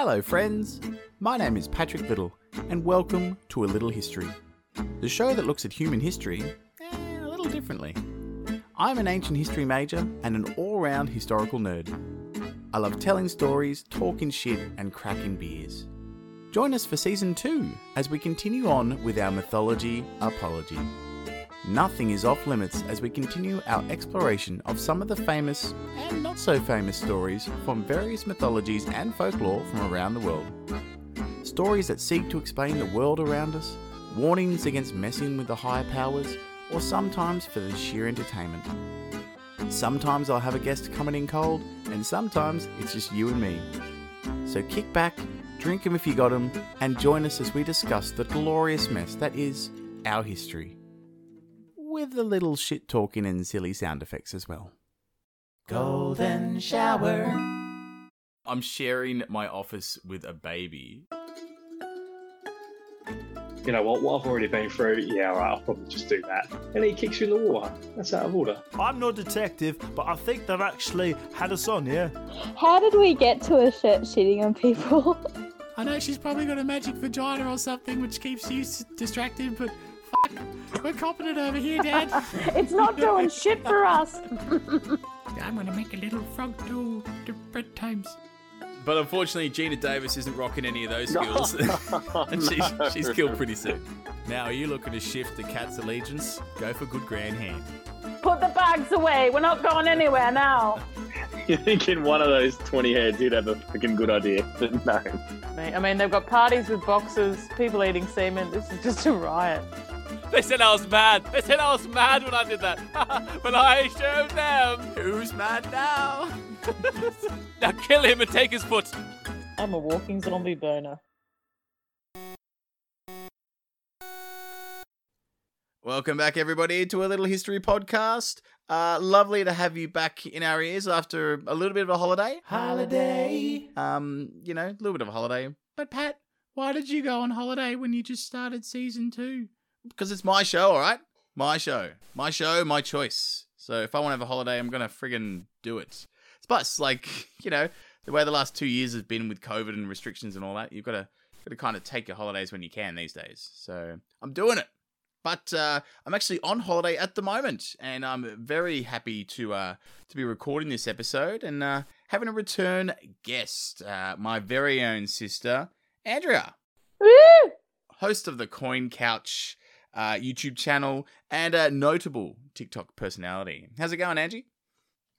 Hello, friends. My name is Patrick Little, and welcome to A Little History, the show that looks at human history eh, a little differently. I'm an ancient history major and an all round historical nerd. I love telling stories, talking shit, and cracking beers. Join us for season two as we continue on with our mythology apology. Nothing is off limits as we continue our exploration of some of the famous and not so famous stories from various mythologies and folklore from around the world. Stories that seek to explain the world around us, warnings against messing with the higher powers, or sometimes for the sheer entertainment. Sometimes I'll have a guest coming in cold, and sometimes it's just you and me. So kick back, drink 'em if you got 'em, and join us as we discuss the glorious mess that is our history. With a little shit talking and silly sound effects as well. Golden shower. I'm sharing my office with a baby. you know what, what I've already been through, yeah, all right, I'll probably just do that. And he kicks you in the water. That's out of order. I'm no detective, but I think they've actually had us on, yeah? How did we get to a shirt shitting on people? I know she's probably got a magic vagina or something which keeps you s- distracted, but fuck, we're copping it over here, Dad. it's not doing shit for us. I'm gonna make a little frog do the bedtimes. But unfortunately, Gina Davis isn't rocking any of those skills, and she's she's killed pretty soon. Now, are you looking to shift the cat's allegiance? Go for good grand hand. Put the bags away. We're not going anywhere now. You think in one of those 20 heads you'd have a freaking good idea, but no. I mean, they've got parties with boxes, people eating semen. This is just a riot. They said I was mad. They said I was mad when I did that. but I showed them. Who's mad now? Now kill him and take his foot. I'm a walking zombie burner. Welcome back, everybody, to a little history podcast. Uh, lovely to have you back in our ears after a little bit of a holiday. Holiday. Um, you know, a little bit of a holiday. But Pat, why did you go on holiday when you just started season two? Because it's my show, all right. My show, my show, my choice. So if I want to have a holiday, I'm gonna friggin' do it. It's Plus, like you know, the way the last two years has been with COVID and restrictions and all that, you've got to got to kind of take your holidays when you can these days. So I'm doing it. But uh, I'm actually on holiday at the moment, and I'm very happy to uh, to be recording this episode and uh, having a return guest, uh, my very own sister Andrea, Woo! host of the Coin Couch uh, YouTube channel and a notable TikTok personality. How's it going, Angie?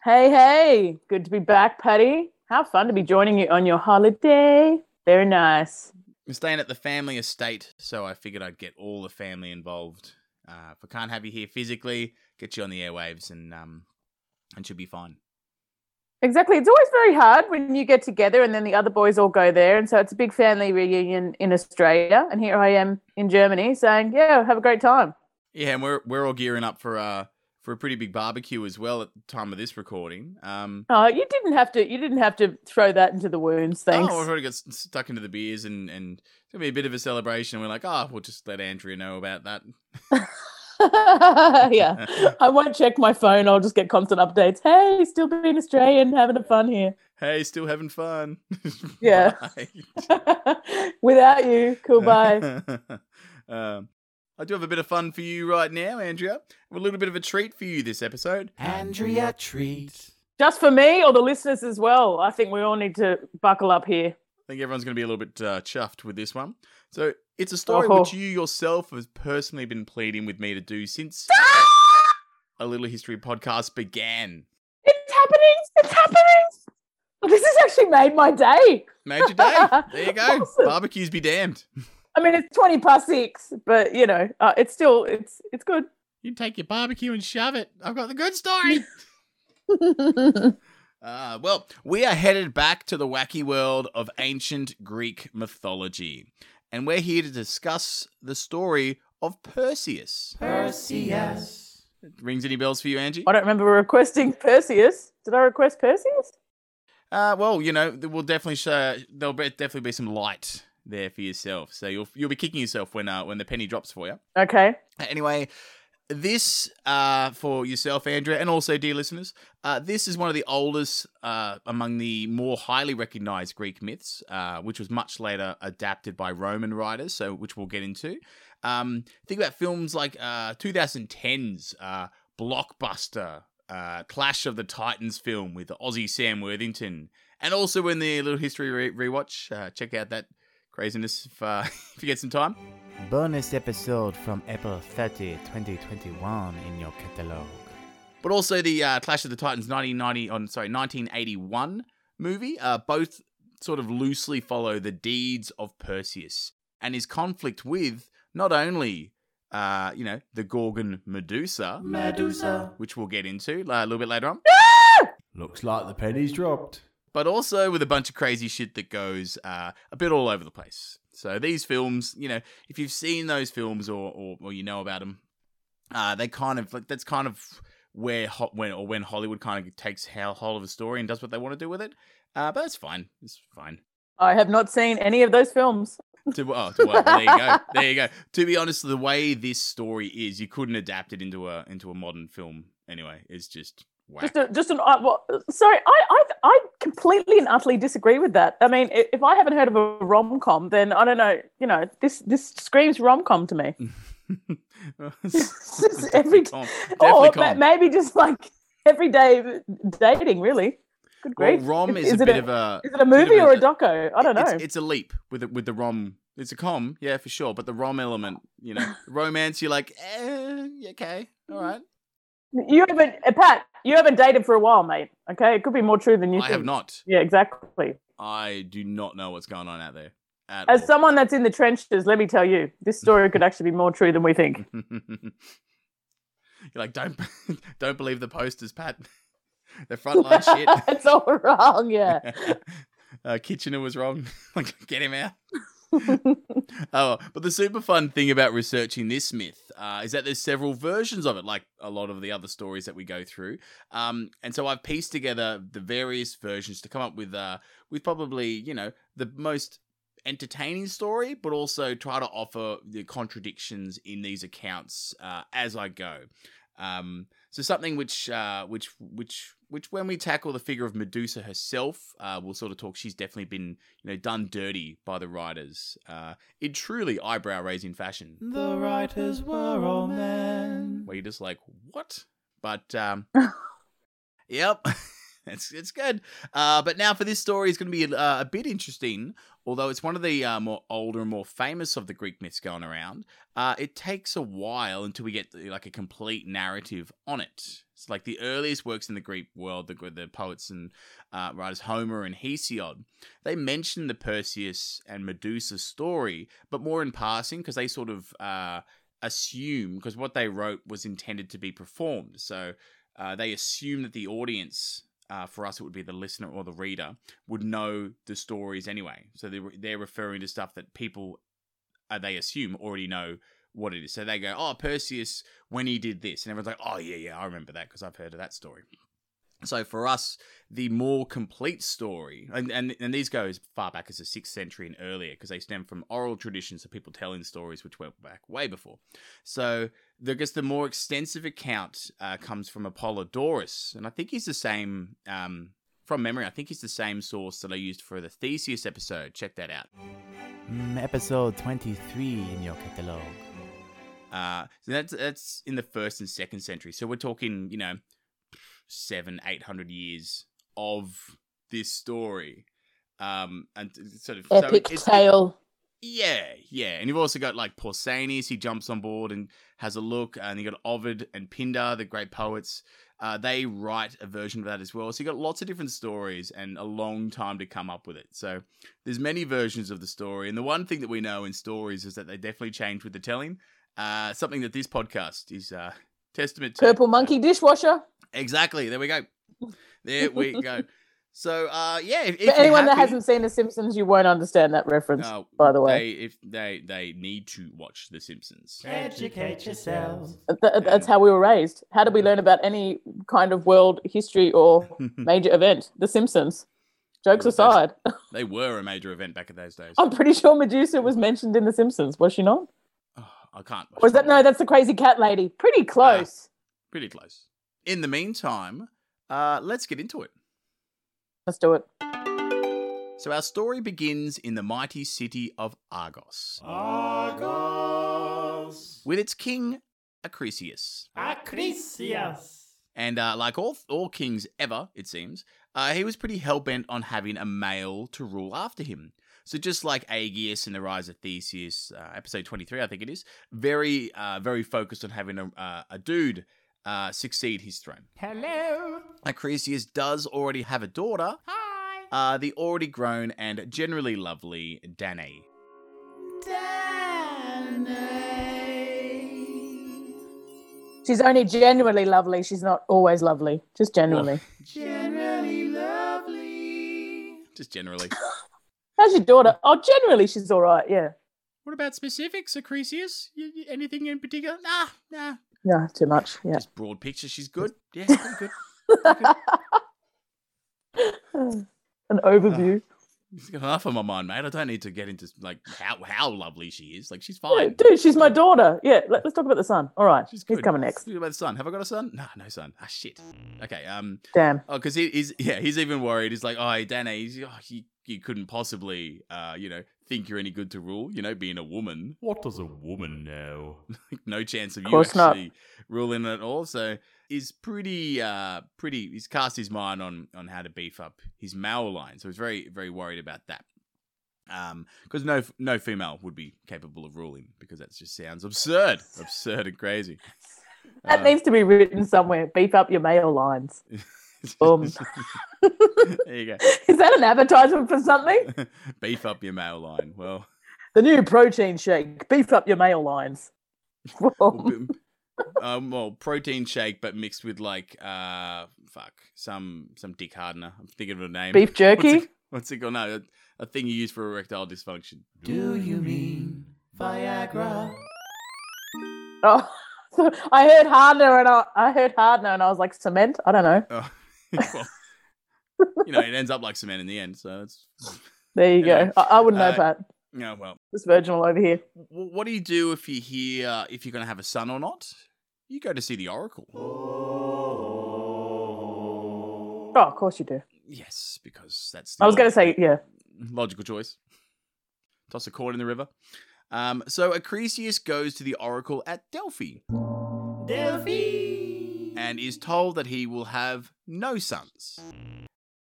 Hey, hey. Good to be back, Patty. How fun to be joining you on your holiday. Very nice. I'm staying at the family estate, so I figured I'd get all the family involved. Uh, if I can't have you here physically, get you on the airwaves, and um, and should be fine. Exactly. It's always very hard when you get together and then the other boys all go there. And so it's a big family reunion in Australia. And here I am in Germany saying, yeah, have a great time. Yeah, and we're we're all gearing up for uh for a pretty big barbecue as well at the time of this recording. Um, Oh, you didn't have to. You didn't have to throw that into the wounds. Thanks. Oh, we've already got stuck into the beers, and and it's gonna be a bit of a celebration. We're like, oh, we'll just let Andrea know about that. yeah, I won't check my phone. I'll just get constant updates. Hey, still being Australian, having a fun here. Hey, still having fun. Yeah. Without you, cool. Bye. um, I do have a bit of fun for you right now, Andrea. A little bit of a treat for you this episode. Andrea treat. Just for me or the listeners as well. I think we all need to buckle up here. I think everyone's going to be a little bit uh, chuffed with this one. So it's a story Oh. which you yourself have personally been pleading with me to do since a little history podcast began. It's happening. It's happening. This has actually made my day. Major day. There you go. Awesome. Barbecues be damned. I mean, it's twenty past six, but you know, uh, it's still it's it's good. You take your barbecue and shove it. I've got the good story. Uh, well, we are headed back to the wacky world of ancient Greek mythology. And we're here to discuss the story of Perseus. Perseus. Rings any bells for you, Angie? I don't remember requesting Perseus. Did I request Perseus? Uh, well, you know, we'll definitely show, there'll be, definitely be some light there for yourself. So you'll you'll be kicking yourself when uh, when the penny drops for you. Okay. Anyway, this uh, for yourself, Andrea, and also dear listeners, uh, this is one of the oldest uh, among the more highly recognized Greek myths, uh, which was much later adapted by Roman writers, so which we'll get into. Um, think about films like uh, 2010's uh, blockbuster uh, Clash of the Titans film with Aussie Sam Worthington, and also in the little history re- rewatch. Check out that craziness if, uh, if you get some time. Bonus episode from April 30, 2021 in your catalog. but also the uh, Clash of the Titans 1990 on sorry 1981 movie. Uh, both sort of loosely follow the deeds of Perseus and his conflict with not only uh, you know the Gorgon Medusa, Medusa. which we'll get into uh, a little bit later on, Looks like the penny's dropped. But also with a bunch of crazy shit that goes uh, a bit all over the place. So these films, you know, if you've seen those films or or, or you know about them, uh, they kind of like that's kind of where ho- when or when Hollywood kind of takes how whole of a story and does what they want to do with it. Uh, but that's fine. It's fine. I have not seen any of those films. To, oh, to, well, there you go. There you go. To be honest, the way this story is, you couldn't adapt it into a into a modern film. Anyway, it's just whack. Just, a, just an. Uh, well, sorry, I, I, I completely and utterly disagree with that. I mean, if I haven't heard of a rom com, then I don't know. You know, this this screams rom com to me. Every, com. or com. maybe just like everyday dating. Really, good Well, grief. Rom is, a it bit of a Is it a movie or a doco? I don't know. It's, it's a leap with the, with the rom. It's a com, yeah, for sure. But the rom element, you know, romance, you're like, eh, okay, all right. You haven't, uh, Pat. You haven't dated for a while, mate. Okay, it could be more true than you think. I think. have not. Yeah, exactly. I do not know what's going on out there. As all. someone that's in the trenches, let me tell you, this story could actually be more true than we think. You're like, don't don't believe the posters, Pat. the frontline shit. it's all wrong. Yeah. uh, Kitchener was wrong. like, get him out. oh, but the super fun thing about researching this myth uh, is that there's several versions of it, like a lot of the other stories that we go through. Um, and so I've pieced together the various versions to come up with uh, with probably you know the most entertaining story, but also try to offer the contradictions in these accounts uh, as I go. Um, so something which, uh, which, which, which, when we tackle the figure of Medusa herself, uh, we'll sort of talk. She's definitely been, you know, done dirty by the writers uh, in truly eyebrow-raising fashion. The writers were all men. Where you're just like, what? But um, yep, it's it's good. Uh, but now for this story, it's going to be uh, a bit interesting. Although it's one of the uh, more older and more famous of the Greek myths going around, uh, it takes a while until we get like a complete narrative on it. It's like the earliest works in the Greek world, the the poets and uh, writers Homer and Hesiod. They mention the Perseus and Medusa story, but more in passing because they sort of uh, assume because what they wrote was intended to be performed. So uh, they assume that the audience, uh, for us, it would be the listener or the reader, would know the stories anyway. So they're, they're referring to stuff that people, uh, they assume, already know what it is. So they go, oh, Perseus, when he did this. And everyone's like, oh, yeah, yeah, I remember that because I've heard of that story. So for us, the more complete story, and, and, and these go as far back as the 6th century and earlier, because they stem from oral traditions of people telling stories which went back way before. So I guess the more extensive account uh, comes from Apollodorus, and I think he's the same, um, from memory, I think he's the same source that I used for the Theseus episode. Check that out. Mm, episode 23 in your catalog. Uh, so that's that's in the first and second century. So we're talking, you know, seven, eight hundred years of this story. Um, and sort of so Epic it's- tale. Yeah, yeah. And you've also got like Pausanias, he jumps on board and has a look. And you got Ovid and Pindar, the great poets. Uh, they write a version of that as well. So you've got lots of different stories and a long time to come up with it. So there's many versions of the story. And the one thing that we know in stories is that they definitely change with the telling. Uh, something that this podcast is uh, testament to. Purple monkey dishwasher. Exactly. There we go. There we go. So uh, yeah, if, if For you're anyone that hasn't seen The Simpsons, you won't understand that reference. Oh, by the way. they if they they need to watch The Simpsons. Educate yourselves. Th- that's how we were raised. How did we learn about any kind of world history or major event? The Simpsons. Jokes Well, that's- aside, they were a major event back in those days. I'm pretty sure Medusa was mentioned in The Simpsons, was she not? I can't. Was that no? That's the crazy cat lady. Pretty close. Pretty close. In the meantime, uh, let's get into it. Let's do it. So our story begins in the mighty city of Argos, Argos. with its king Acrisius. Acrisius. And uh, like all all kings ever, it seems, uh, he was pretty hell bent on having a male to rule after him. So just like Aegeus in the Rise of Theseus, uh, episode twenty three, I think it is, very uh, very focused on having a uh, a dude uh, succeed his throne. Hello. Acrisius does already have a daughter. Hi. Uh, the already grown and generally lovely Danae. She's only genuinely lovely. She's not always lovely. Just genuinely. Generally lovely. Just generally. How's your daughter? Oh, generally she's all right. Yeah. what about specifics, Acrisius? You, you- anything in particular? Nah, nah. No, too much. Yeah. Just broad picture. She's good. Yeah, pretty good. An overview. She's got enough on my mind, mate. I don't need to get into like how how lovely she is. Like she's Yeah, fine. dude, she's my daughter. Yeah. Let, us talk about the son. All right. She's He's good. coming next. What about the son? Have I got a son? No, no son. Ah, shit. Okay. Um. Damn. Oh, because he, he's yeah, he's even worried. He's like, oh, hey, Danny, he's, oh, you, you couldn't possibly, uh, you know, think you're any good to rule. You know, being a woman, What does a woman know? no chance of you Course not. actually ruling at all. So he's pretty, uh, pretty. He's cast his mind on on how to beef up his male line. So he's very, very worried about that. Um, because no, no female would be capable of ruling because that just sounds absurd, absurd and crazy. That Uh, needs to be written somewhere. Beef up your male lines. Boom. there you go. Is that an advertisement for something? Beef up your male line. Well, The new protein shake. Beef up your male lines. well, um, well, protein shake, but mixed with like uh, fuck, some some dick hardener. I'm thinking of a name. Beef What's jerky. it, what's it called? No, a, a thing you use for erectile dysfunction. Do you mean Viagra? Oh, I heard hardener and I, I heard hardener and I was like cement. I don't know. Oh, well, you know, it ends up like cement in the end. So it's There you Anyway, go. I, I wouldn't know, uh, Pat. yeah. Well, this virginal over here. what do you do if you hear if you're going to have a son or not? You go to see the oracle. Oh, of course you do. Yes, because that's. I was going to say, yeah. Logical choice. Toss a coin in the river. Um, so Acrisius goes to the oracle at Delphi Delphi. And is told that he will have no sons.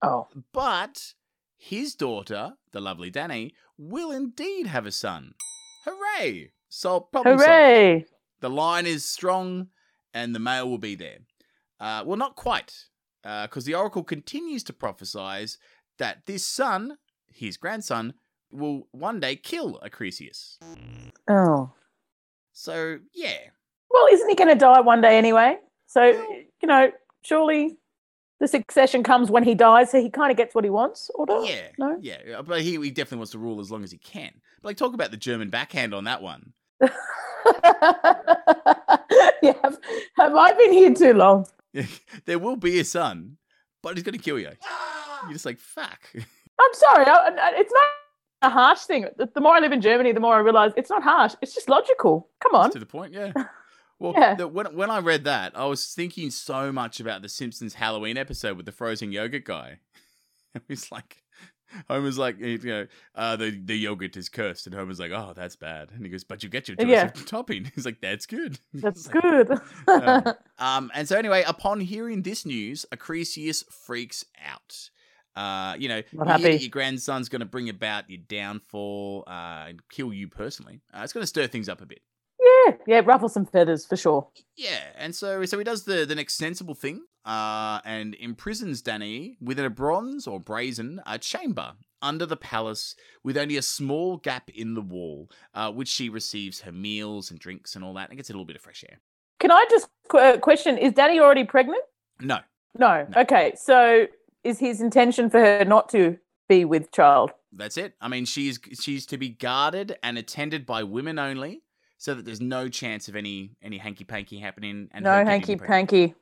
Oh, But his daughter, the lovely Danny, will indeed have a son. Hooray! So problem solved. hooray! The line is strong, and the male will be there. Uh, well, not quite, because the oracle continues to prophesize that this son, his grandson, will one day kill Acrisius. Oh, So yeah, well, isn't he going to die one day anyway? So you know, surely the succession comes when he dies, so he kind of gets what he wants. Or no? yeah, no. yeah. But he, he definitely wants to rule as long as he can. But like, talk about the German backhand on that one. yeah, have, have I been here too long? there will be a son, but he's going to kill you. You're just like fuck. I'm sorry. I, I- it's not a harsh thing. The, the more I live in Germany, the more I realize it's not harsh. It's just logical. Come on. to the point, yeah. Well, Yeah. the, when when I read that, I was thinking so much about the Simpsons Halloween episode with the frozen yogurt guy. It was like Homer's like, you know, uh, the the yogurt is cursed, and Homer's like, oh, that's bad, and he goes, but you get your choice Yeah. of topping. He's like, that's good. That's like, good. uh, um, and so anyway, upon hearing this news, Acrisius freaks out. Uh, you know, you your grandson's going to bring about your downfall uh, and kill you personally. Uh, it's going to stir things up a bit. Yeah, yeah, ruffle some feathers for sure. Yeah, and so so he does the the next sensible thing, uh, and imprisons Danny within a bronze or brazen uh, chamber under the palace, with only a small gap in the wall, uh, which she receives her meals and drinks and all that, and gets a little bit of fresh air. Can I just qu- uh, question? Is Danny already pregnant? No, No. No. Okay. So is his intention for her not to be with child? that's it. I mean, she's she's to be guarded and attended by women only, so that there's no chance of any any hanky panky happening. And no hanky panky,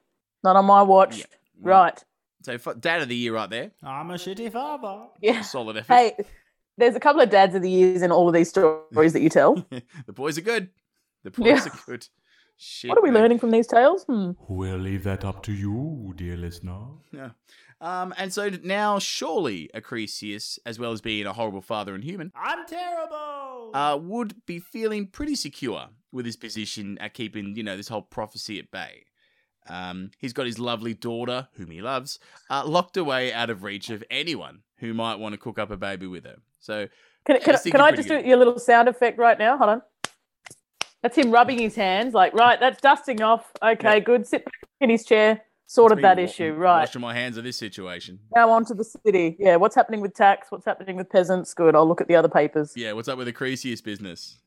Not on my watch. Yeah. Well, Right. So for, dad of the year right there, I'm a shitty father. Yeah. solid effort. Hey, there's a couple of dads of the years in all of these stories that you tell. the boys are good. The boys Yeah. are good. Shit, What are we mate. learning from these tales? Hmm. We'll leave that up to you, dear listener. Yeah. Um, and so now, surely Acrisius, as well as being a horrible father and human, I'm terrible. uh, would be feeling pretty secure with his position at keeping, you know, this whole prophecy at bay. Um, he's got his lovely daughter, whom he loves, uh, locked away out of reach of anyone who might want to cook up a baby with her. So, Can, can, can I just good. do your little sound effect right now? Hold on. That's him rubbing his hands. Like, right, that's dusting off. Okay, good. Sit back in his chair. Sorted me that wa- issue. Right. Washing my hands of this situation. Now on to the city. Yeah, what's happening with tax? What's happening with peasants? Good. I'll look at the other papers. Yeah, what's up with the Acrisius business?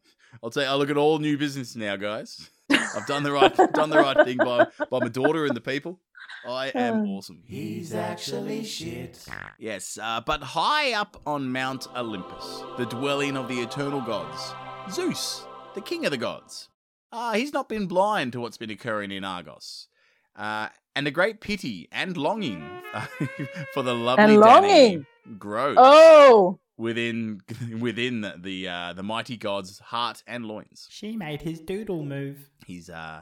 I'll say I look at all new business now, guys. I've done the right done the right thing by by my daughter and the people. I am awesome. He's actually shit. Yes, uh, but high up on Mount Olympus, the dwelling of the eternal gods, Zeus, the king of the gods. Uh, he's not been blind to what's been occurring in Argos. Uh, and a great pity and longing for the lovely And Danae longing. grows Oh, within within the uh, the mighty god's heart and loins. She made his doodle move. He's uh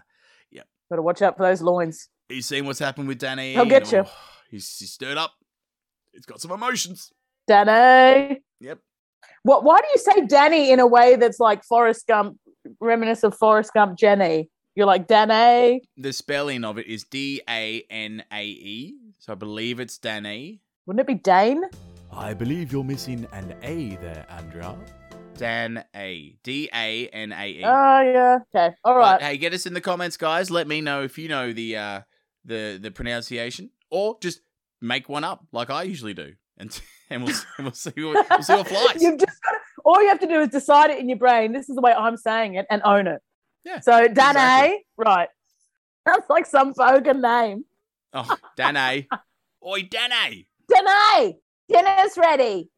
yep. better watch out for those loins. he's seen what's happened with Danny. He'll get and, you. oh, he's, he's stirred up. It's got some emotions. Danny. Yep. What? Why do you say Danny in a way that's like Forrest Gump, reminiscent of Forrest Gump Jenny? You're like Danny. The spelling of it is D A N A E. So I believe it's Danae. Wouldn't it be Dane? I believe you're missing an A there, Andra. Dan A. D A N A E. Oh yeah. Okay. All right. But, hey, get us in the comments, guys. Let me know if you know the uh, the the pronunciation, or just make one up like I usually do, and and we'll and we'll see what we'll see what flies. You've just got to, all you have to do is decide it in your brain. This is the way I'm saying it and own it. Yeah, So Danny, exactly. right? That's like some bogan name. Oh, Danae. Oi, Danae. Danny, dinner's ready.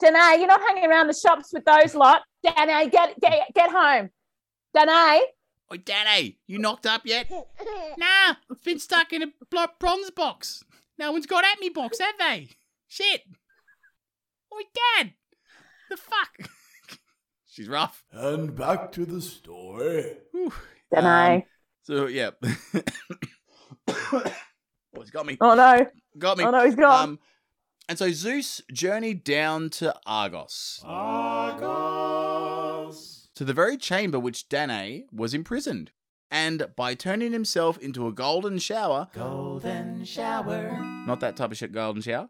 Danny, you're not hanging around the shops with those lot. Danny, get get get home. Danny. Oi, Danae. You knocked up yet? Nah, I've been stuck in a bronze box. No one's got at me box, have they? Shit. Oi, Dad. The fuck? She's rough. And back to the story. Whew. Danny. Um, so yeah. oh, he's got me. oh no. Got me. Oh no, he's gone. Um, and so Zeus journeyed down to Argos, Argos. to the very chamber which Danae was imprisoned. And by turning himself into a golden shower, Golden shower. not that type of shit, golden shower.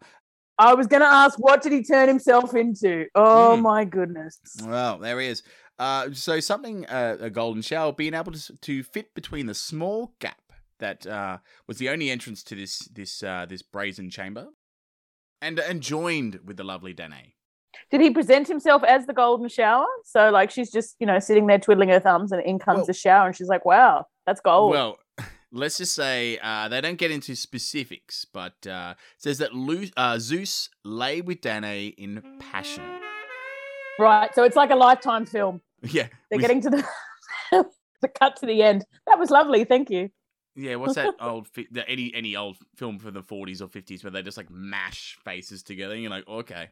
I was going to ask, what did he turn himself into? Oh Mm. my goodness. Well, there he is. Uh, so something, uh, a golden shower, being able to to fit between the small gap that uh, was the only entrance to this this uh, this brazen chamber, and and joined with the lovely Danae. Did he present himself as the golden shower? So like she's just, you know, sitting there twiddling her thumbs and in comes Well- the shower and she's like, wow, that's gold. Well, let's just say uh, they don't get into specifics, but uh, it says that Lu- uh, Zeus lay with Danae in passion. right. So it's like a lifetime film. Yeah, They're getting to the the cut to the end. That was lovely. Thank you. Yeah, what's that old fi- the, any any old film from the forties or fifties where they just like mash faces together? And you're like, okay,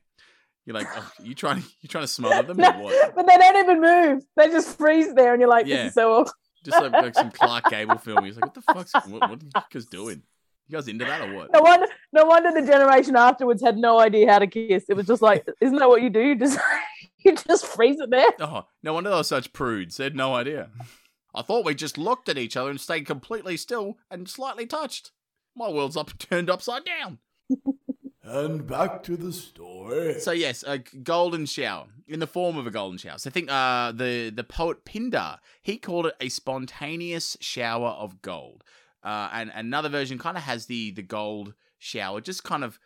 you're like, oh, you trying to you trying to smother them No, or what? but they don't even move. They just freeze there, and you're like, Yeah. this is so awkward. Just like, like some Clark Gable film. He's like, what the fuck's what, what are you guys doing? You guys into that or what? No wonder, no wonder the generation afterwards had no idea how to kiss. It was just like, isn't that what you do? You just, you just freeze it there. Oh, no wonder they were such prudes. They had no idea. I thought we just looked at each other and stayed completely still and slightly touched. My world's up turned upside down. And back to the story. So yes, a golden shower in the form of a golden shower. So I think uh, the the poet Pindar he called it a spontaneous shower of gold. Uh, and another version kind of has the the gold shower, just kind of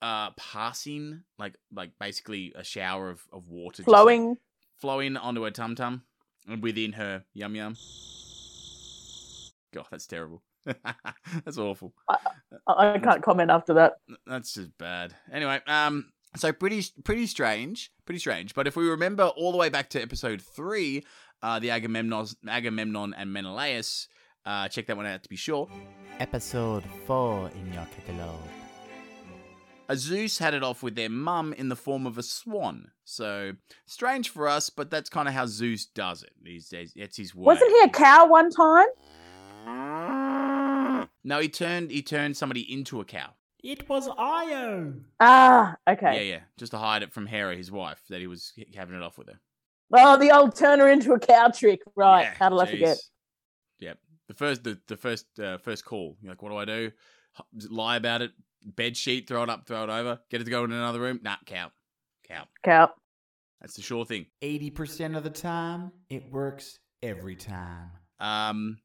uh passing like like basically a shower of, of water just, like, Flowing. flowing onto her tum tum and within her yum yum. God, that's terrible. that's awful. I, I can't comment after that. That's just bad. Anyway, um, so pretty pretty strange, pretty strange. But if we remember all the way back to episode three, uh, the Agamemnon, Agamemnon and Menelaus, uh, check that one out to be sure. Episode 4 in your catalog. A Zeus had it off with their mum in the form of a swan. So strange for us, but that's kind of how Zeus does it. He's, it's his way. Wasn't he a cow one time? No, he turned he turned somebody into a cow. It was Io. Ah, okay. Yeah, yeah, just to hide it from Hera, his wife, that he was having it off with her. Oh, the old turn her into a cow trick. Right. Yeah, How did I forget? jeez. Yep. The first the, the first uh, first call. You're like, what do I do? Lie about it. Bed sheet, throw it up, throw it over. Get it to go in another room. Nah, cow. Cow. Cow. That's the sure thing. 80% of the time, it works every time. Um,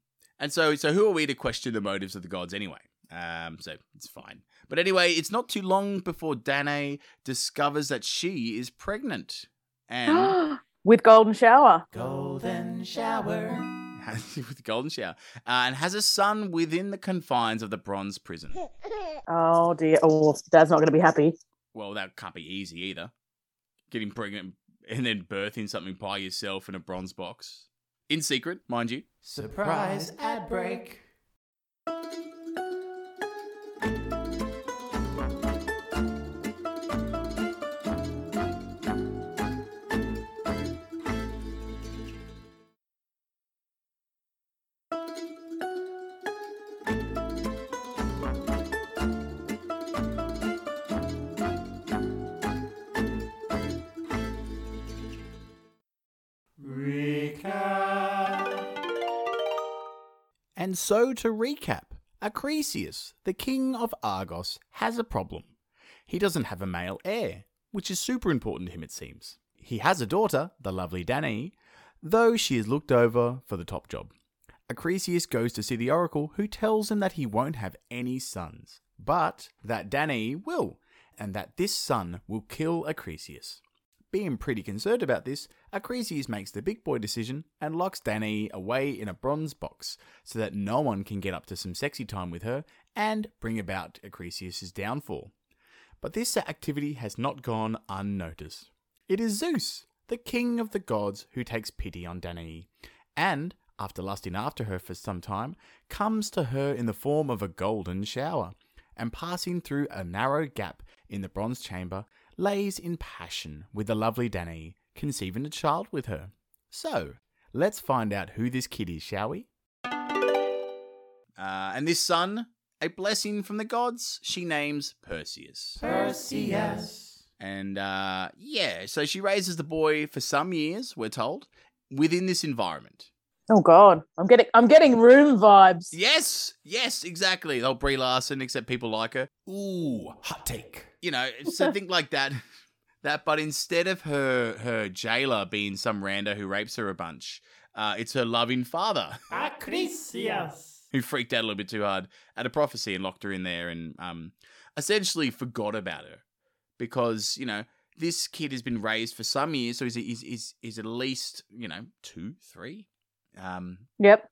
and so, so who are we to question the motives of the gods anyway? Um, so it's fine. But anyway, it's not too long before Danae discovers that she is pregnant, and With golden shower. Golden shower. with golden shower, uh, and has a son within the confines of the bronze prison. Oh dear. Oh, Dad's not going to be happy. Well, that can't be easy either. Getting pregnant and then birthing something by yourself in a bronze box, in secret, mind you. Surprise ad break. And so to recap, Acrisius, the king of Argos, has a problem. He doesn't have a male heir, which is super important to him, it seems. He has a daughter, the lovely Danae, though she is looked over for the top job. Acrisius goes to see the oracle, who tells him that he won't have any sons, but that Danae will, and that this son will kill Acrisius. Being pretty concerned about this, Acrisius makes the big boy decision and locks Danae away in a bronze box so that no one can get up to some sexy time with her and bring about Acrisius' downfall. But this activity has not gone unnoticed. It is Zeus, the king of the gods, who takes pity on Danae, and, after lusting after her for some time, comes to her in the form of a golden shower, and passing through a narrow gap in the bronze chamber, lays in passion with the lovely Danae, conceiving a child with her. So, let's find out who this kid is, shall we? Uh, and this son, a blessing from the gods, she names Perseus. Perseus. And uh, yeah, so she raises the boy for some years, we're told, within this environment. Oh God, I'm getting I'm getting room vibes. Yes, yes, exactly. They'll Brie Larson, except people like her. Ooh, hot take. You know, so think like that. That, but instead of her her jailer being some rando who rapes her a bunch, uh, it's her loving father Acrisius. who freaked out a little bit too hard at a prophecy and locked her in there and um, essentially forgot about her because you know this kid has been raised for some years, so he's he's he's, he's at least you know two, three. Um, Yep.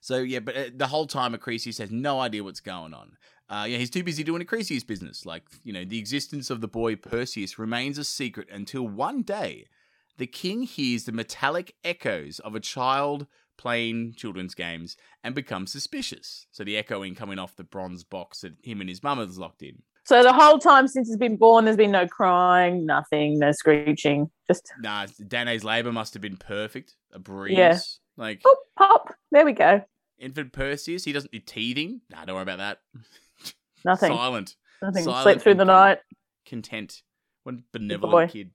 so yeah, but uh, the whole time Acrisius has no idea what's going on. Uh, yeah, he's too busy doing a Acrisius business. Like you know, the existence of the boy Perseus remains a secret until one day, the king hears the metallic echoes of a child playing children's games and becomes suspicious. So the echoing coming off the bronze box that him and his mum locked in. So the whole time since he's been born, there's been no crying, nothing, no screeching, just Nah, Danae's labor must have been perfect. A breeze. Yeah. Like pop, pop. There we go. infant Perseus, he doesn't do teething. Nah, don't worry about that. Nothing. Silent. Nothing. silent Slept through the night. content. What a boy. benevolent kid.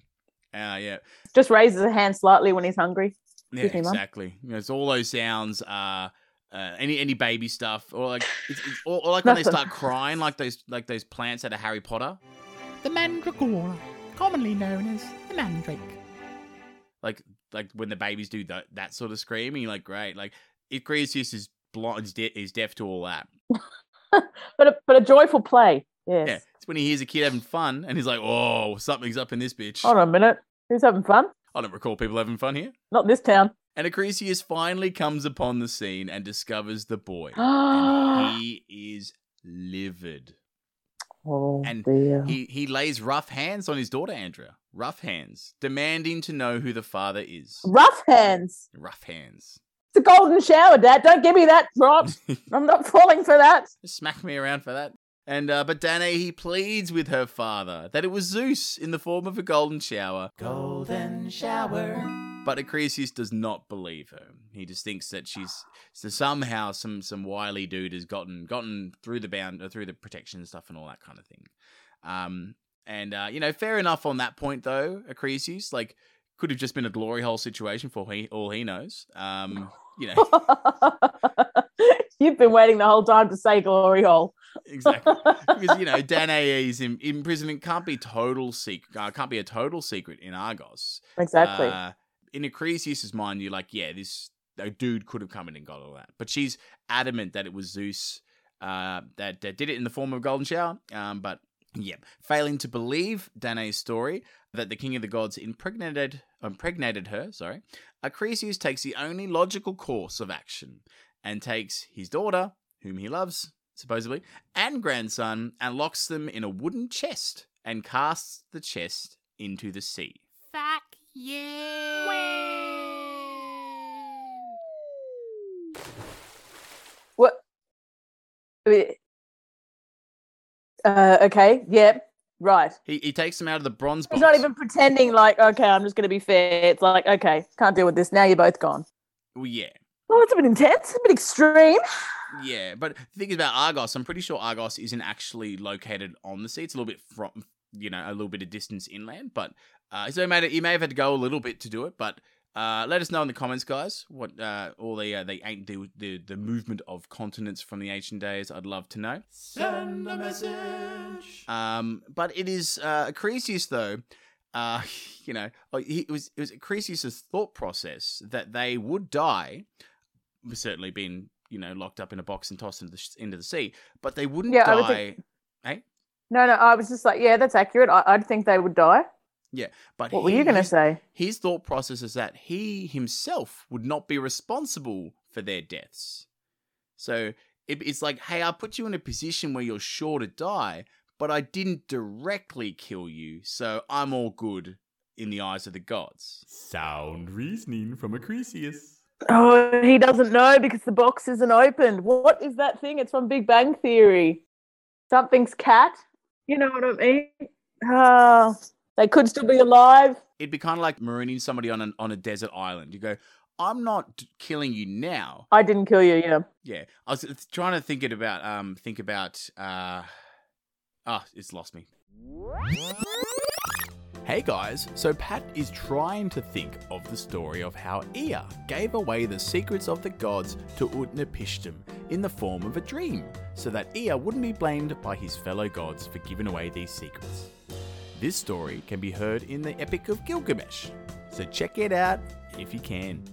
Ah, yeah. Just raises a hand slightly when he's hungry. Yeah, Excuse me, exactly. You know, it's all those sounds, uh, uh, any any baby stuff, or like, it's, it's, or, or like when they start crying, like those like those plants out of Harry Potter, The Mandragora, commonly known as the Mandrake. like like when the babies do that that sort of screaming. Like, great. Like, Acrisius is blind, is, de- is deaf to all that. But a, but a joyful play. Yes. Yeah, it's when he hears a kid having fun, and he's like, oh, something's up in this bitch. Hold on a minute. Who's having fun? I don't recall people having fun here. Not in this town. And Acrisius finally comes upon the scene and discovers the boy. oh and he is livid. Oh, and dear. He he lays rough hands on his daughter Andrea. Rough hands, demanding to know who the father is. Rough hands. Rough hands. It's a golden shower, Dad. Don't give me that drop. I'm not falling for that. Just smack me around for that. And uh, but Danae he pleads with her father that it was Zeus in the form of a golden shower. Golden shower. But Acrisius does not believe her. He just thinks that she's so somehow some some wily dude has gotten gotten through the bound uh, through the protection stuff and all that kind of thing. Um, and uh, you know, fair enough on that point though. Acrisius like could have just been a glory hole situation for he, all he knows. Um, you know, You've been waiting the whole time to say glory hole. exactly because you know Danae's im- imprisonment can't be total secret. Uh, can't be a total secret in Argos. exactly. Uh, in Acrisius's mind, you're like, yeah, this a dude could have come in and got all that, but she's adamant that it was Zeus uh, that, that did it in the form of a golden shower. Um, but yeah, failing to believe Danae's story that the king of the gods impregnated impregnated her. Sorry, Acrisius takes the only logical course of action and takes his daughter, whom he loves supposedly, and grandson, and locks them in a wooden chest and casts the chest into the sea. Fuck you. what? Uh, okay. Yep. Right. He, he takes him out of the bronze box. He's not even pretending like, okay, I'm just going to be fair. It's like, okay, can't deal with this. Now you're both gone. Well, yeah, Well, it's a bit intense, a bit extreme. yeah. But the thing is about Argos, I'm pretty sure Argos isn't actually located on the sea. It's a little bit from, you know, a little bit of distance inland. But uh, so he made it. He may have had to go a little bit to do it. But uh, let us know in the comments, guys, what uh, all the uh, the, ain't the the the movement of continents from the ancient days. I'd love to know. Send a message. Um, but it is uh, Acrisius, though. Uh, you know, uh, it was it was Acrisius's thought process that they would die, certainly being you know locked up in a box and tossed into the, sh- into the sea, but they wouldn't Yeah, I would die. think- eh? No, no, I was just like, yeah, that's accurate. I, I'd think they would die. Yeah, but What were you going to say? His thought process is that he himself would not be responsible for their deaths. So it, it's like, hey, I put you in a position where you're sure to die, but I didn't directly kill you, so I'm all good in the eyes of the gods. Sound reasoning from Acrisius. Oh, he doesn't know because the box isn't opened. What is that thing? It's from Big Bang Theory. Something's cat. You know what I mean? Oh, they could still be alive. It'd be kind of like marooning somebody on an, on a desert island. You go, I'm not killing you now. I didn't kill you, yeah. Yeah, I was trying to think it about um think about uh ah it's lost me. Hey guys, so Pat is trying to think of the story of how Ea gave away the secrets of the gods to Utnapishtim in the form of a dream, so that Ea wouldn't be blamed by his fellow gods for giving away these secrets. This story can be heard in the Epic of Gilgamesh, so check it out if you can.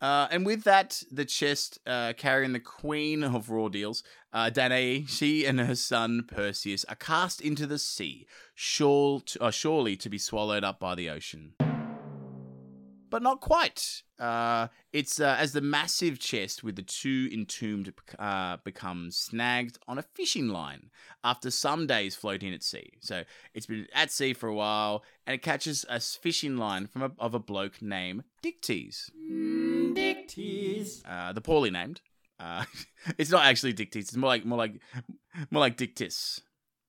Uh, and with that, the chest uh, carrying the queen of raw deals, uh, Danae, she and her son Perseus are cast into the sea, sure to, uh, surely to be swallowed up by the ocean. But not quite. Uh, it's uh, as the massive chest with the two entombed uh, becomes snagged on a fishing line after some days floating at sea. So it's been at sea for a while, and it catches a fishing line from a, of a bloke named Dictys. Dicties. Uh, the poorly named. Uh, it's not actually Dictys. It's more like more like more like Dictys.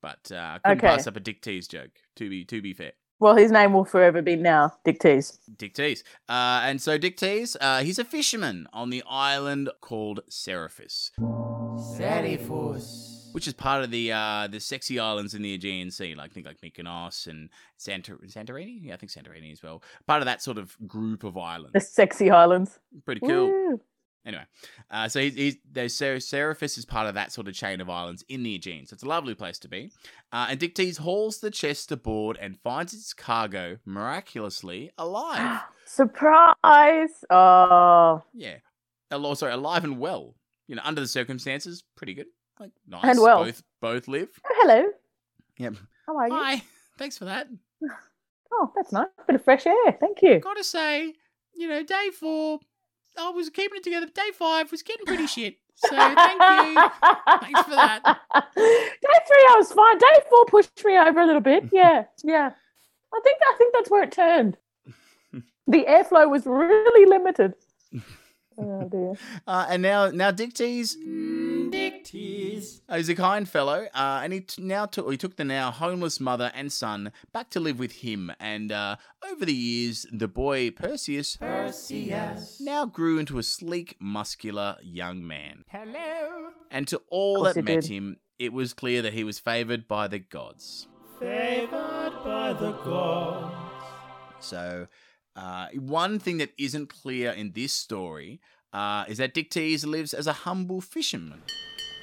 But uh, I couldn't Okay. pass up a Dictys joke. To be to be fair, Well, his name will forever be now Dick Tease. Dictys. Uh, and so Dictys, uh, he's a fisherman on the island called Seriphus, Serifus. which is part of the uh, the sexy islands in the Aegean Sea, like think like Mykonos and Santor- Santorini. Yeah, I think Santorini as well. Part of that sort of group of islands. The sexy islands. Pretty cool. Woo. Anyway, uh, so he's, he's there's Ser- Seriphus is part of that sort of chain of islands in the Aegean, so it's a lovely place to be. Uh, and Dictys hauls the chest aboard and finds its cargo miraculously alive. Surprise! Oh, yeah, Al- sorry, alive and well. You know, under the circumstances, pretty good. Like nice. And well. Both both live. Oh, hello. Yep. How are you? Hi. Thanks for that. Oh, that's nice. Bit of fresh air. Thank you. Gotta say, you know, day four, I was keeping it together. Day five was getting pretty shit. So thank you. Thanks for that. Day three, I was fine. Day four pushed me over a little bit. Yeah, yeah. I think I think that's where it turned. The airflow was really limited. Oh dear. Uh, and now, now Dictys, Dictys, uh, he's a kind fellow, uh, and he t- now took he took the now homeless mother and son back to live with him. And uh, over the years, the boy Perseus, Perseus, now grew into a sleek, muscular young man. Hello. And to all that met did. him, it was clear that he was favored by the gods. Favored by the gods. So, uh, one thing that isn't clear in this story uh, is that Dictys lives as a humble fisherman.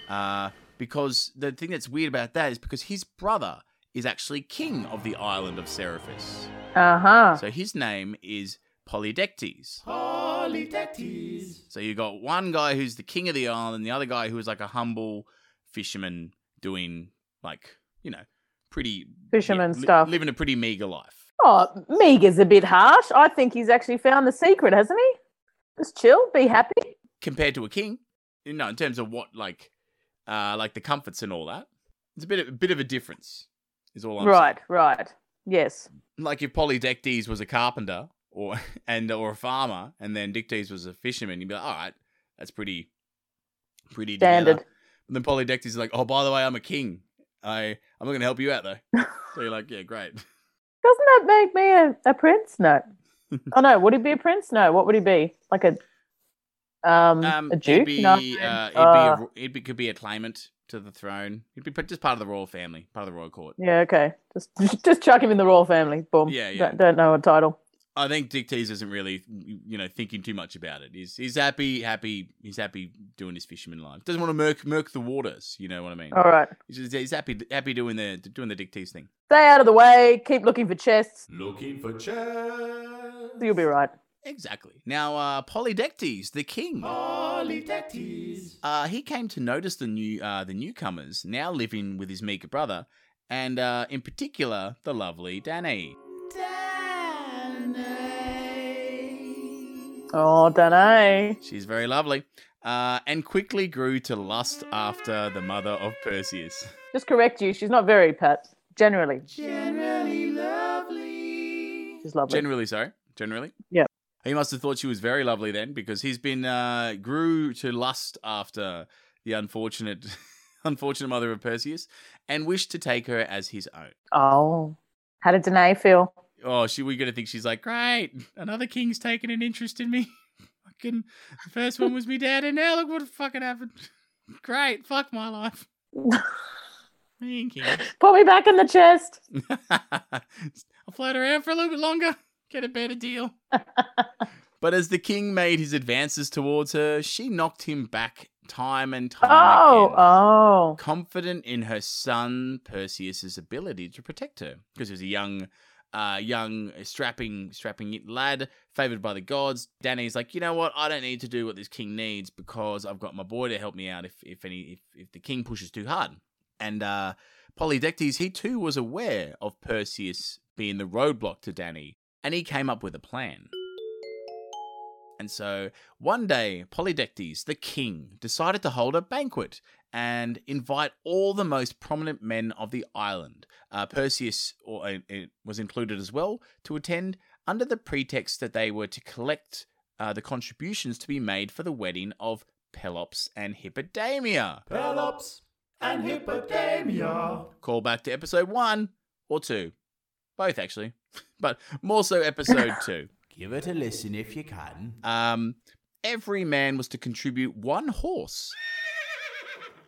Uh, because the thing that's weird about that is because his brother is actually king of the island of Seriphus. Uh huh. So his name is Polydectes. Polydectes. So you got one guy who's the king of the island, and the other guy who is like a humble fisherman doing like, you know, pretty Fisherman li- stuff. living a pretty meager life. Oh, Meager's a bit harsh. I think he's actually found the secret, hasn't he? Just chill, be happy. compared to a king. You know, in terms of what like uh like the comforts and all that. It's a bit of, a bit of a difference. Is all I'm right, right. Yes. Like if Polydectes was a carpenter or and or a farmer and then Dictys was a fisherman, you'd be like, all right, that's pretty pretty Standard. together. And then Polydectes is like, oh, by the way, I'm a king. I I'm not gonna help you out though. so you're like, yeah, great. Doesn't that make me a, a prince? No. oh no, would he be a prince? No. What would he be? Like a um, Um, a he'd duke? be, no. uh, he'd, Uh, be a, he'd be could be a claimant to the throne. He'd be just part of the royal family, part of the royal court. yeah, okay. Just just chuck him in the royal family. Boom. Yeah, yeah. Don't, don't know a title. I think Dictys isn't really, you know, thinking too much about it. He's he's happy, happy, he's happy doing his fisherman life. Doesn't want to murk murk the waters. You know what I mean? All right. He's, just- he's happy happy doing the doing the Dictys thing. Stay out of the way. Keep looking for chests. Looking for chests. You'll be right. Exactly. Now, uh, Polydectes, the king, Polydectes. uh, he came to notice the new uh, the newcomers now living with his meager brother, and uh, in particular the lovely Danae. Oh, don't know. She's very lovely, uh, and quickly grew to lust after the mother of Perseus. Just correct you. She's not very Pat. Generally, Generally lovely. she's lovely. Generally, sorry. Generally. Yep. He must have thought she was very lovely then, because he's been uh, grew to lust after the unfortunate, unfortunate mother of Perseus, and wished to take her as his own. oh, how did Danae feel? Oh, she we're gonna think she's like, great, another king's taken an interest in me. Fucking, the first one was me dad, and now look what fucking happened. Great, fuck my life. Me king. Put me back in the chest. I'll float around for a little bit longer, get a better deal. but as the king made his advances towards her, she knocked him back time and time Oh, again. oh. Confident in her son Perseus's ability to protect her, because he was a young, uh, young, strapping, strapping lad, favored by the gods. Danae's like, you know what? I don't need to do what this king needs because I've got my boy to help me out if, if any, if, if the king pushes too hard. And uh, Polydectes, he too was aware of Perseus being the roadblock to Danny, and he came up with a plan. And so one day, Polydectes, the king, decided to hold a banquet and invite all the most prominent men of the island. Uh, Perseus or, uh, was included as well to attend under the pretext that they were to collect uh, the contributions to be made for the wedding of Pelops and Hippodamia. Pelops and Hippodamia. Call back to episode one or two. Both, actually. But more so episode two. Give it a listen if you can. Um, every man was to contribute one horse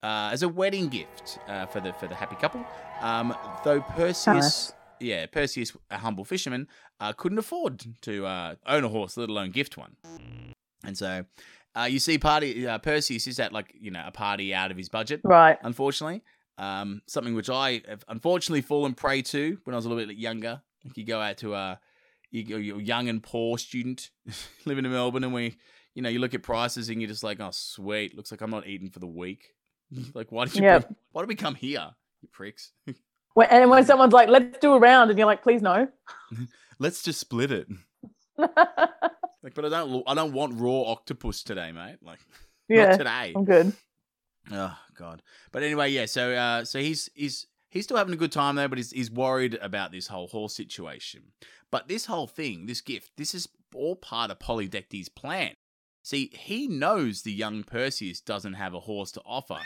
uh, as a wedding gift uh, for the for the happy couple. Um, though Perseus, yeah, Perseus, a humble fisherman, uh, couldn't afford to uh, own a horse, let alone gift one. And so, uh, you see, party uh, Perseus is at like you know a party out of his budget Right. unfortunately. Um, something which I have unfortunately fallen prey to when I was a little bit younger. Like you go out to a you, you're a young and poor student living in Melbourne, and we, you know, you look at prices and you're just like, oh sweet, looks like I'm not eating for the week. like, why did you? Yep. bring- why did we come here, you pricks? When, and when someone's like, let's do a round, and you're like, please no. Let's just split it. Like, but I don't, I don't want raw octopus today, mate. Like, yeah, not today. I'm good. Oh God! But anyway, yeah. So, uh, so he's he's he's still having a good time though, but he's he's worried about this whole horse situation. But this whole thing, this gift, this is all part of Polydectes' plan. See, he knows the young Perseus doesn't have a horse to offer.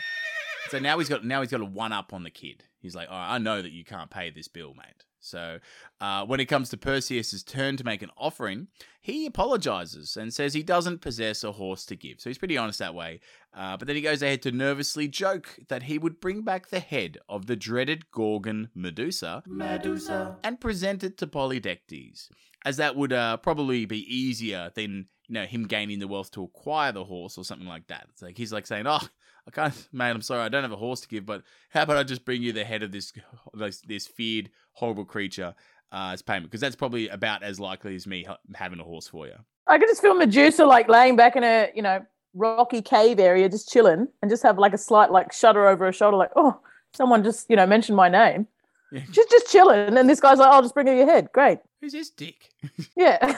So now he's got now he's got a one up on the kid. He's like, "All right, I know that you can't pay this bill, mate." So uh, when it comes to Perseus's turn to make an offering, he apologizes and says he doesn't possess a horse to give. So he's pretty honest that way. Uh, but then he goes ahead to nervously joke that he would bring back the head of the dreaded Gorgon Medusa, Medusa, and present it to Polydectes, as that would uh, probably be easier than you know him gaining the wealth to acquire the horse or something like that. It's like he's like saying, "Oh, I can't, man. I'm sorry, I don't have a horse to give, but how about I just bring you the head of this this, this feared horrible creature uh, as payment? Because that's probably about as likely as me ha- having a horse for you." I could just feel Medusa like laying back in a, you know, rocky cave area, just chilling, and just have like a slight like shudder over her shoulder, like, oh, someone just, you know, mentioned my name. Yeah. She's just chilling, and this guy's like, I'll just bring her your head. Great. Who's this dick? Yeah.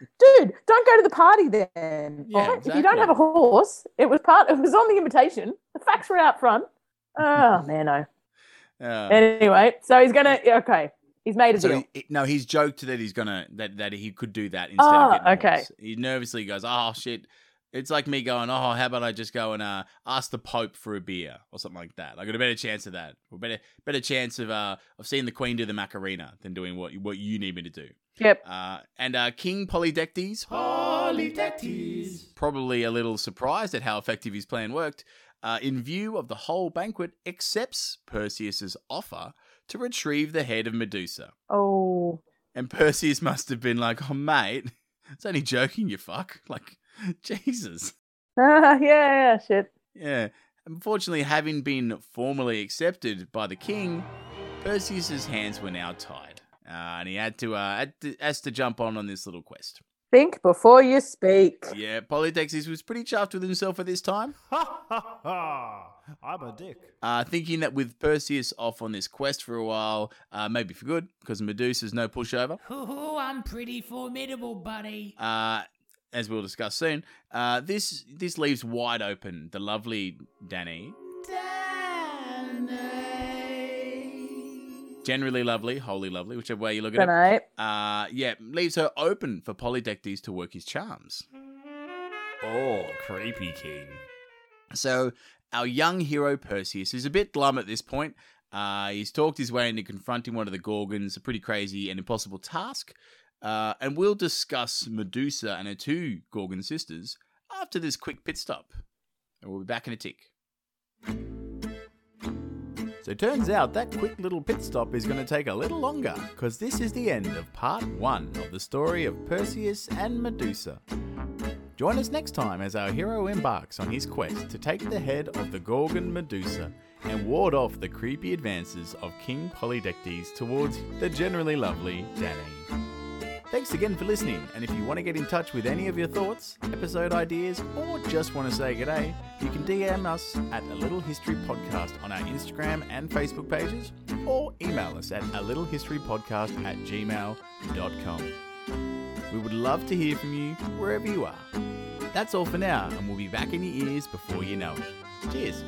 Dude, don't go to the party then. Yeah, alright? If you don't have a horse, it was part it was on the invitation. The facts were out front. Oh man, no. Uh, Anyway, so he's gonna okay. He's made a so deal. he, no, he's joked that he's gonna that that he could do that instead Oh, of getting a okay. He nervously goes, "Oh shit." It's like me going, "Oh, how about I just go and uh, ask the Pope for a beer or something like that? I got a better chance of that, or better better chance of uh of seeing the Queen do the Macarena than doing what what you need me to do." Yep. Uh, and uh, King Polydectes, Polydectes, probably a little surprised at how effective his plan worked, uh, in view of the whole banquet, accepts Perseus's offer to retrieve the head of Medusa. Oh. And Perseus must have been like, "Oh, mate, it's only joking, you fuck." Like, Jesus. Ah, yeah, yeah, shit. Yeah. Unfortunately, having been formally accepted by the king, Perseus's hands were now tied, uh, and he had to uh, had to, has to jump on on this little quest. Think before you speak. Yeah, Polydectes was pretty chuffed with himself at this time, Ha ha ha! I'm a dick. uh, thinking that with Perseus off on this quest for a while, uh, maybe for good, because Medusa's no pushover. Ooh, I'm pretty formidable, buddy. Uh, as we'll discuss soon, uh, this this leaves wide open the lovely Danae. Generally lovely, wholly lovely, whichever way you look at it. Tonight. Uh, yeah, leaves her open for Polydectes to work his charms. Oh, creepy king. So our young hero Perseus is a bit glum at this point. Uh, he's talked his way into confronting one of the Gorgons, a pretty crazy and impossible task. Uh, and we'll discuss Medusa and her two Gorgon sisters after this quick pit stop. And we'll be back in a tick. So it turns out that quick little pit stop is going to take a little longer, because this is the end of part one of the story of Perseus and Medusa. Join us next time as our hero embarks on his quest to take the head of the Gorgon Medusa and ward off the creepy advances of King Polydectes towards the generally lovely Danae. Thanks again for listening, and if you want to get in touch with any of your thoughts, episode ideas, or just want to say g'day, you can DM us at A Little History Podcast on our Instagram and Facebook pages, or email us at a little history podcast at gmail.com. We would love to hear from you wherever you are. That's all for now, and we'll be back in your ears before you know it. Cheers.